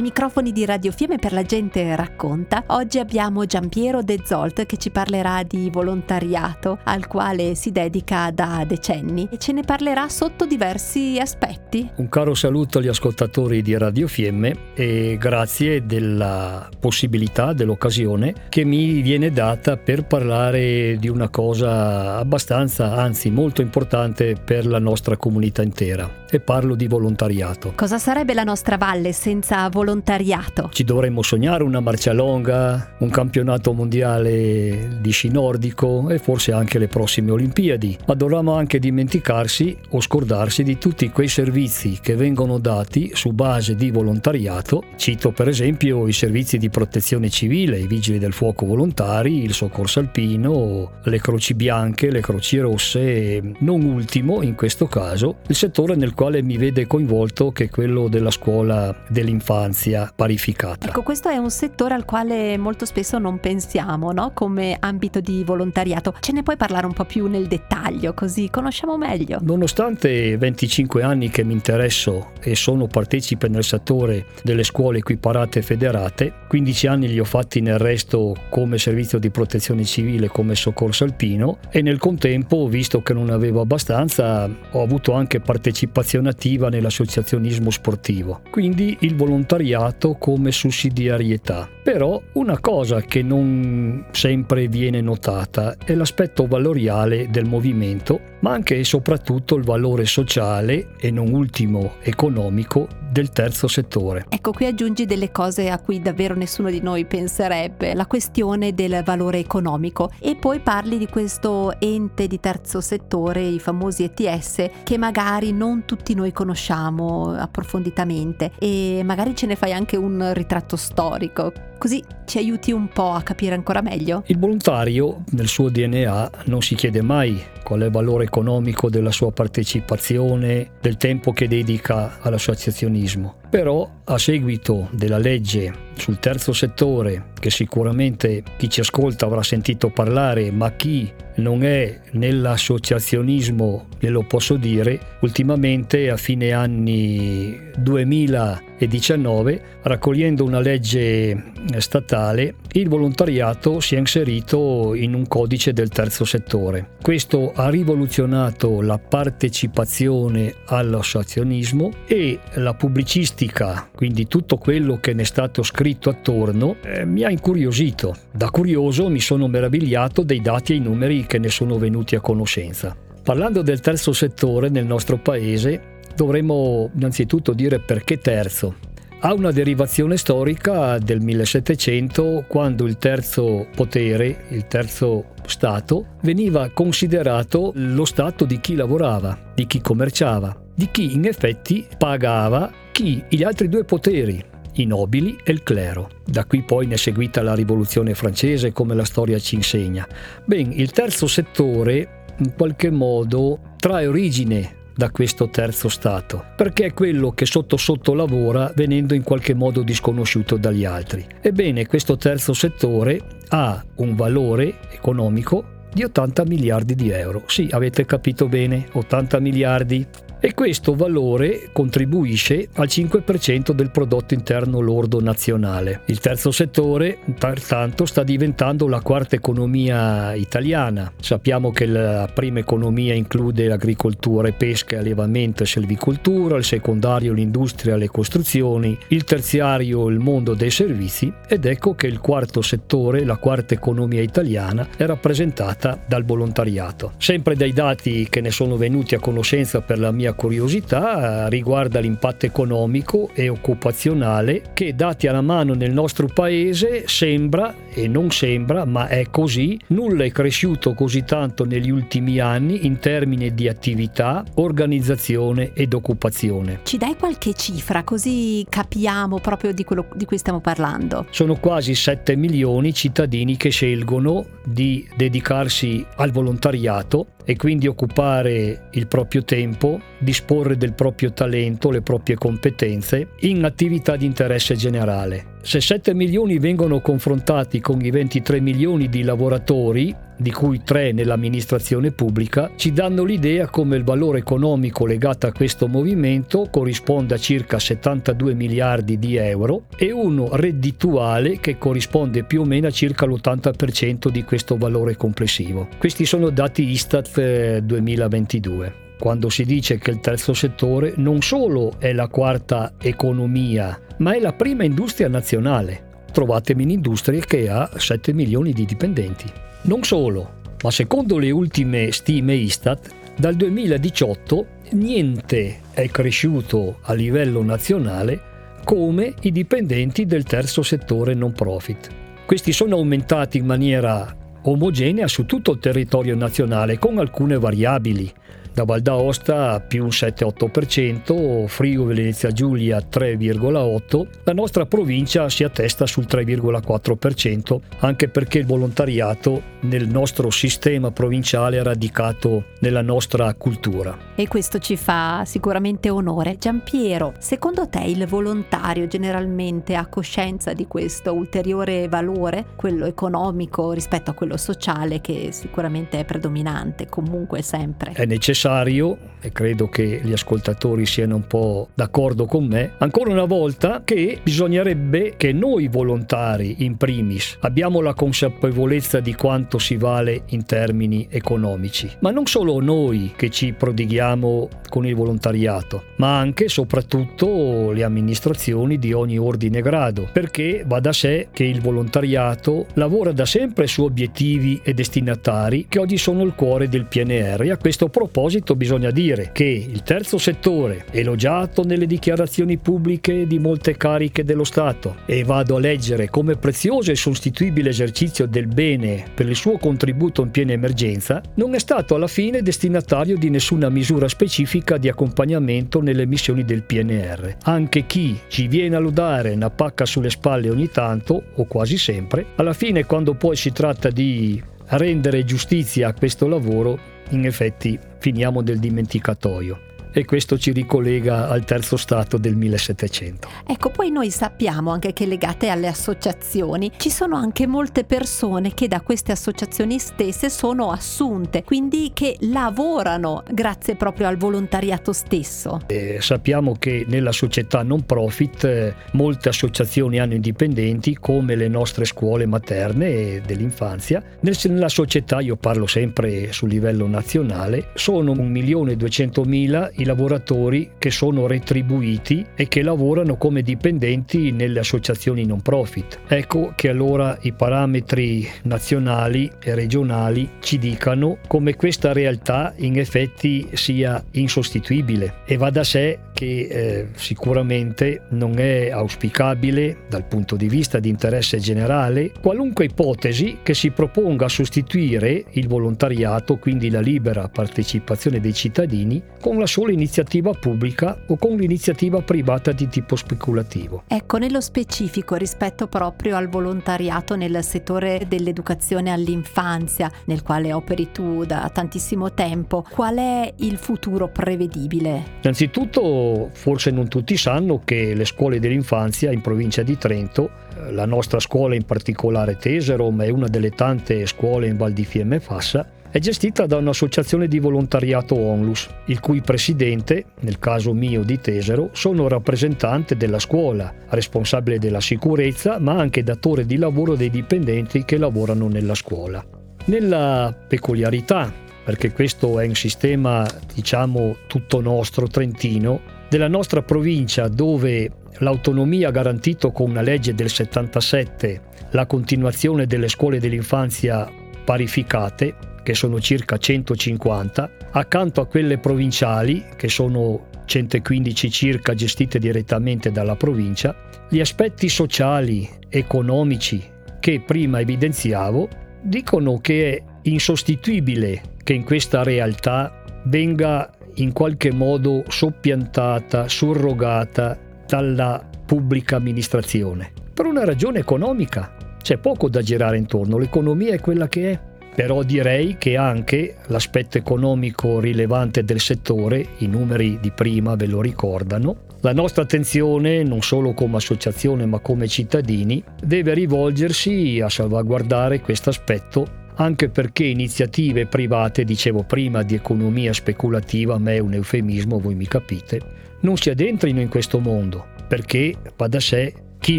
Ai microfoni di Radio Fiemme per la gente racconta, oggi abbiamo Giampiero De Zolt che ci parlerà di volontariato al quale si dedica da decenni. E ce ne parlerà sotto diversi aspetti. Un caro saluto agli ascoltatori di Radio Fiemme e grazie della possibilità, dell'occasione che mi viene data per parlare di una cosa abbastanza, anzi molto importante per la nostra comunità intera e parlo di volontariato. Cosa sarebbe la nostra valle senza volontariato? Ci dovremmo sognare una marcia longa, un campionato mondiale di sci nordico e forse anche le prossime Olimpiadi, ma dovremmo anche dimenticarsi o scordarsi di tutti quei servizi che vengono dati su base di volontariato. Cito per esempio i servizi di protezione civile, i vigili del fuoco volontari, il soccorso alpino, le croci bianche, le croci rosse e non ultimo in questo caso il settore nel quale mi vede coinvolto che è quello della scuola dell'infanzia parificata. Ecco, questo è un settore al quale molto spesso non pensiamo, no? Come ambito di volontariato. Ce ne puoi parlare un po' più nel dettaglio, così conosciamo meglio? Nonostante 25 anni che mi interesso e sono partecipe nel settore delle scuole equiparate federate, 15 anni li ho fatti nel resto come servizio di protezione civile, come soccorso alpino e nel contempo, visto che non avevo abbastanza, ho avuto anche partecipazione partecipazione attiva nell'associazionismo sportivo, quindi il volontariato come sussidiarietà. Però una cosa che non sempre viene notata è l'aspetto valoriale del movimento, ma anche e soprattutto il valore sociale e non ultimo economico del terzo settore. Ecco, qui aggiungi delle cose a cui davvero nessuno di noi penserebbe, la questione del valore economico e poi parli di questo ente di terzo settore, i famosi ETS, che magari non tutti noi conosciamo approfonditamente e magari ce ne fai anche un ritratto storico, così ci aiuti un po' a capire ancora meglio. Il volontario nel suo DNA non si chiede mai qual è il valore economico della sua partecipazione, del tempo che dedica all'associazionismo. Però a seguito della legge sul terzo settore, che sicuramente chi ci ascolta avrà sentito parlare, ma chi non è nell'associazionismo, glielo posso dire, ultimamente a fine anni 2019, raccogliendo una legge statale, il volontariato si è inserito in un codice del terzo settore. Questo ha rivoluzionato la partecipazione all'associazionismo e la pubblicistica, quindi tutto quello che ne è stato scritto attorno, eh, mi ha incuriosito. Da curioso mi sono meravigliato dei dati e i numeri che ne sono venuti a conoscenza. Parlando del terzo settore nel nostro paese, dovremmo innanzitutto dire perché terzo. Ha una derivazione storica del 1700 quando il terzo potere, il terzo Stato, veniva considerato lo Stato di chi lavorava, di chi commerciava, di chi in effetti pagava chi gli altri due poteri, i nobili e il clero. Da qui poi ne è seguita la rivoluzione francese come la storia ci insegna. Ben, il terzo settore in qualche modo trae origine da questo terzo stato, perché è quello che sotto sotto lavora venendo in qualche modo disconosciuto dagli altri. Ebbene, questo terzo settore ha un valore economico di 80 miliardi di euro. Sì, avete capito bene, 80 miliardi e questo valore contribuisce al 5% del prodotto interno lordo nazionale. Il terzo settore, pertanto, sta diventando la quarta economia italiana. Sappiamo che la prima economia include l'agricoltura e pesca, allevamento e selvicoltura, il secondario l'industria e le costruzioni, il terziario il mondo dei servizi ed ecco che il quarto settore, la quarta economia italiana, è rappresentata dal volontariato. Sempre dai dati che ne sono venuti a conoscenza per la mia mia curiosità riguarda l'impatto economico e occupazionale che dati alla mano nel nostro paese sembra e non sembra, ma è così, nulla è cresciuto così tanto negli ultimi anni in termini di attività, organizzazione ed occupazione. Ci dai qualche cifra così capiamo proprio di quello di cui stiamo parlando? Sono quasi 7 milioni i cittadini che scelgono di dedicarsi al volontariato e quindi occupare il proprio tempo, disporre del proprio talento, le proprie competenze in attività di interesse generale. Se 7 milioni vengono confrontati con i 23 milioni di lavoratori, di cui 3 nell'amministrazione pubblica, ci danno l'idea come il valore economico legato a questo movimento corrisponde a circa 72 miliardi di euro e uno reddituale che corrisponde più o meno a circa l'80% di questo valore complessivo. Questi sono dati Istat 2022 eh, quando si dice che il terzo settore non solo è la quarta economia, ma è la prima industria nazionale. Trovatemi un'industria che ha 7 milioni di dipendenti. Non solo, ma secondo le ultime stime Istat, dal 2018 niente è cresciuto a livello nazionale come i dipendenti del terzo settore non profit. Questi sono aumentati in maniera omogenea su tutto il territorio nazionale con alcune variabili da Val d'Aosta più 7-8%, Friuli Venezia Giulia 3,8%, la nostra provincia si attesta sul 3,4%, anche perché il volontariato nel nostro sistema provinciale è radicato nella nostra cultura. E questo ci fa sicuramente onore. Giampiero, secondo te il volontario generalmente ha coscienza di questo ulteriore valore, quello economico rispetto a quello sociale che sicuramente è predominante, comunque sempre? È necessario necessario, e credo che gli ascoltatori siano un po' d'accordo con me, ancora una volta che bisognerebbe che noi volontari in primis abbiamo la consapevolezza di quanto si vale in termini economici, ma non solo noi che ci prodighiamo con il volontariato, ma anche e soprattutto le amministrazioni di ogni ordine e grado, perché va da sé che il volontariato lavora da sempre su obiettivi e destinatari che oggi sono il cuore del PNR a questo proposito proposito bisogna dire che il terzo settore, elogiato nelle dichiarazioni pubbliche di molte cariche dello Stato, e vado a leggere come prezioso e sostituibile esercizio del bene per il suo contributo in piena emergenza, non è stato alla fine destinatario di nessuna misura specifica di accompagnamento nelle missioni del PNR. Anche chi ci viene a lodare una pacca sulle spalle ogni tanto, o quasi sempre, alla fine quando poi si tratta di rendere giustizia a questo lavoro, in effetti finiamo nel dimenticatoio e questo ci ricollega al terzo stato del 1700. Ecco, poi noi sappiamo anche che legate alle associazioni ci sono anche molte persone che da queste associazioni stesse sono assunte, quindi che lavorano grazie proprio al volontariato stesso. E sappiamo che nella società non profit eh, molte associazioni hanno indipendenti come le nostre scuole materne e dell'infanzia. Nella società, io parlo sempre sul livello nazionale, sono 1.200.000 i lavoratori che sono retribuiti e che lavorano come dipendenti nelle associazioni non profit. Ecco che allora i parametri nazionali e regionali ci dicano come questa realtà in effetti sia insostituibile e va da sé che eh, sicuramente non è auspicabile dal punto di vista di interesse generale qualunque ipotesi che si proponga a sostituire il volontariato, quindi la libera partecipazione dei cittadini, con la sola iniziativa pubblica o con l'iniziativa privata di tipo speculativo. Ecco, nello specifico rispetto proprio al volontariato nel settore dell'educazione all'infanzia, nel quale operi tu da tantissimo tempo, qual è il futuro prevedibile? Innanzitutto, forse non tutti sanno che le scuole dell'infanzia in provincia di Trento, eh, la nostra scuola in particolare Tesero, ma è una delle tante scuole in Val di Fiemme e Fassa, è gestita da un'associazione di volontariato Onlus, il cui presidente, nel caso mio di Tesero, sono rappresentante della scuola, responsabile della sicurezza, ma anche datore di lavoro dei dipendenti che lavorano nella scuola. Nella peculiarità, perché questo è un sistema, diciamo, tutto nostro, trentino, della nostra provincia dove l'autonomia ha garantito con una legge del 77 la continuazione delle scuole dell'infanzia parificate, che sono circa 150, accanto a quelle provinciali, che sono 115 circa gestite direttamente dalla provincia, gli aspetti sociali, economici che prima evidenziavo dicono che è insostituibile che in questa realtà venga in qualche modo soppiantata, surrogata dalla pubblica amministrazione. Per una ragione economica. C'è poco da girare intorno, l'economia è quella che è. Però direi che anche l'aspetto economico rilevante del settore, i numeri di prima ve lo ricordano, La nostra attenzione, non solo come associazione ma come cittadini, deve rivolgersi a salvaguardare questo aspetto anche perché iniziative private, dicevo prima, di economia speculativa, a me è un eufemismo, voi mi capite, non si addentrino in questo mondo, perché va da sé chi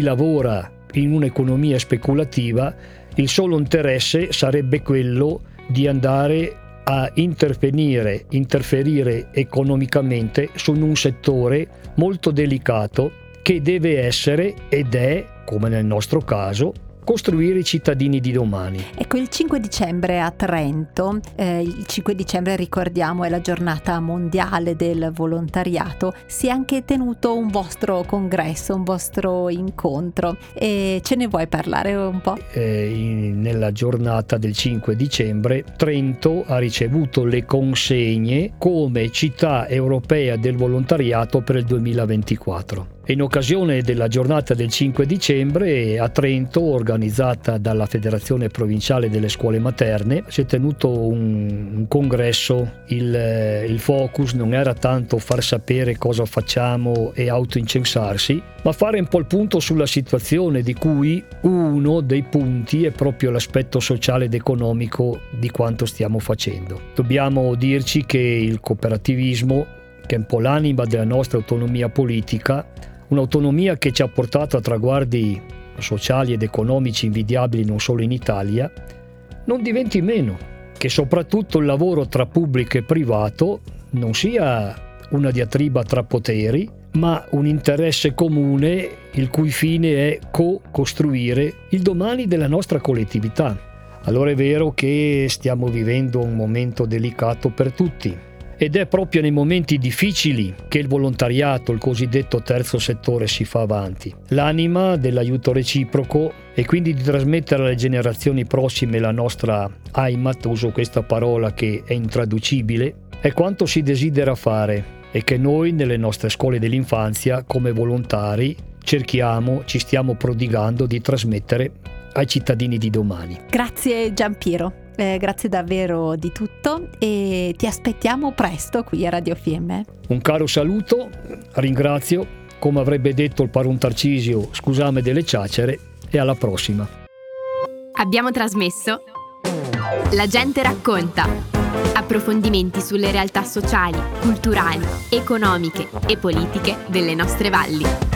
lavora in un'economia speculativa, il solo interesse sarebbe quello di andare a intervenire, interferire economicamente su un settore molto delicato che deve essere ed è, come nel nostro caso, costruire i cittadini di domani. Ecco, il 5 dicembre a Trento, eh, il 5 dicembre ricordiamo è la giornata mondiale del volontariato, si è anche tenuto un vostro congresso, un vostro incontro e ce ne vuoi parlare un po'? Eh, in, nella giornata del 5 dicembre Trento ha ricevuto le consegne come città europea del volontariato per il 2024. In occasione della giornata del 5 dicembre a Trento, organizzata dalla Federazione Provinciale delle Scuole Materne, si è tenuto un, un congresso. Il, il, focus non era tanto far sapere cosa facciamo e autoincensarsi, ma fare un po' il punto sulla situazione di cui uno dei punti è proprio l'aspetto sociale ed economico di quanto stiamo facendo. Dobbiamo dirci che il cooperativismo, che è un po' l'anima della nostra autonomia politica, Un'autonomia che ci ha portato a traguardi sociali ed economici invidiabili non solo in Italia, non diventi meno che soprattutto il lavoro tra pubblico e privato non sia una diatriba tra poteri, ma un interesse comune il cui fine è co-costruire il domani della nostra collettività. Allora è vero che stiamo vivendo un momento delicato per tutti, ed è proprio nei momenti difficili che il volontariato, il cosiddetto terzo settore, si fa avanti. L'anima dell'aiuto reciproco e quindi di trasmettere alle generazioni prossime la nostra Heimat, uso questa parola che è intraducibile, è quanto si desidera fare e che noi nelle nostre scuole dell'infanzia come volontari cerchiamo, ci stiamo prodigando di trasmettere ai cittadini di domani. Grazie Giampiero. Eh, grazie davvero di tutto e ti aspettiamo presto qui a Radio Fiemme. Un caro saluto, ringrazio, come avrebbe detto il Parun Tarcisio, scusame delle ciacere e alla prossima. Abbiamo trasmesso La gente racconta. Approfondimenti sulle realtà sociali, culturali, economiche e politiche delle nostre valli.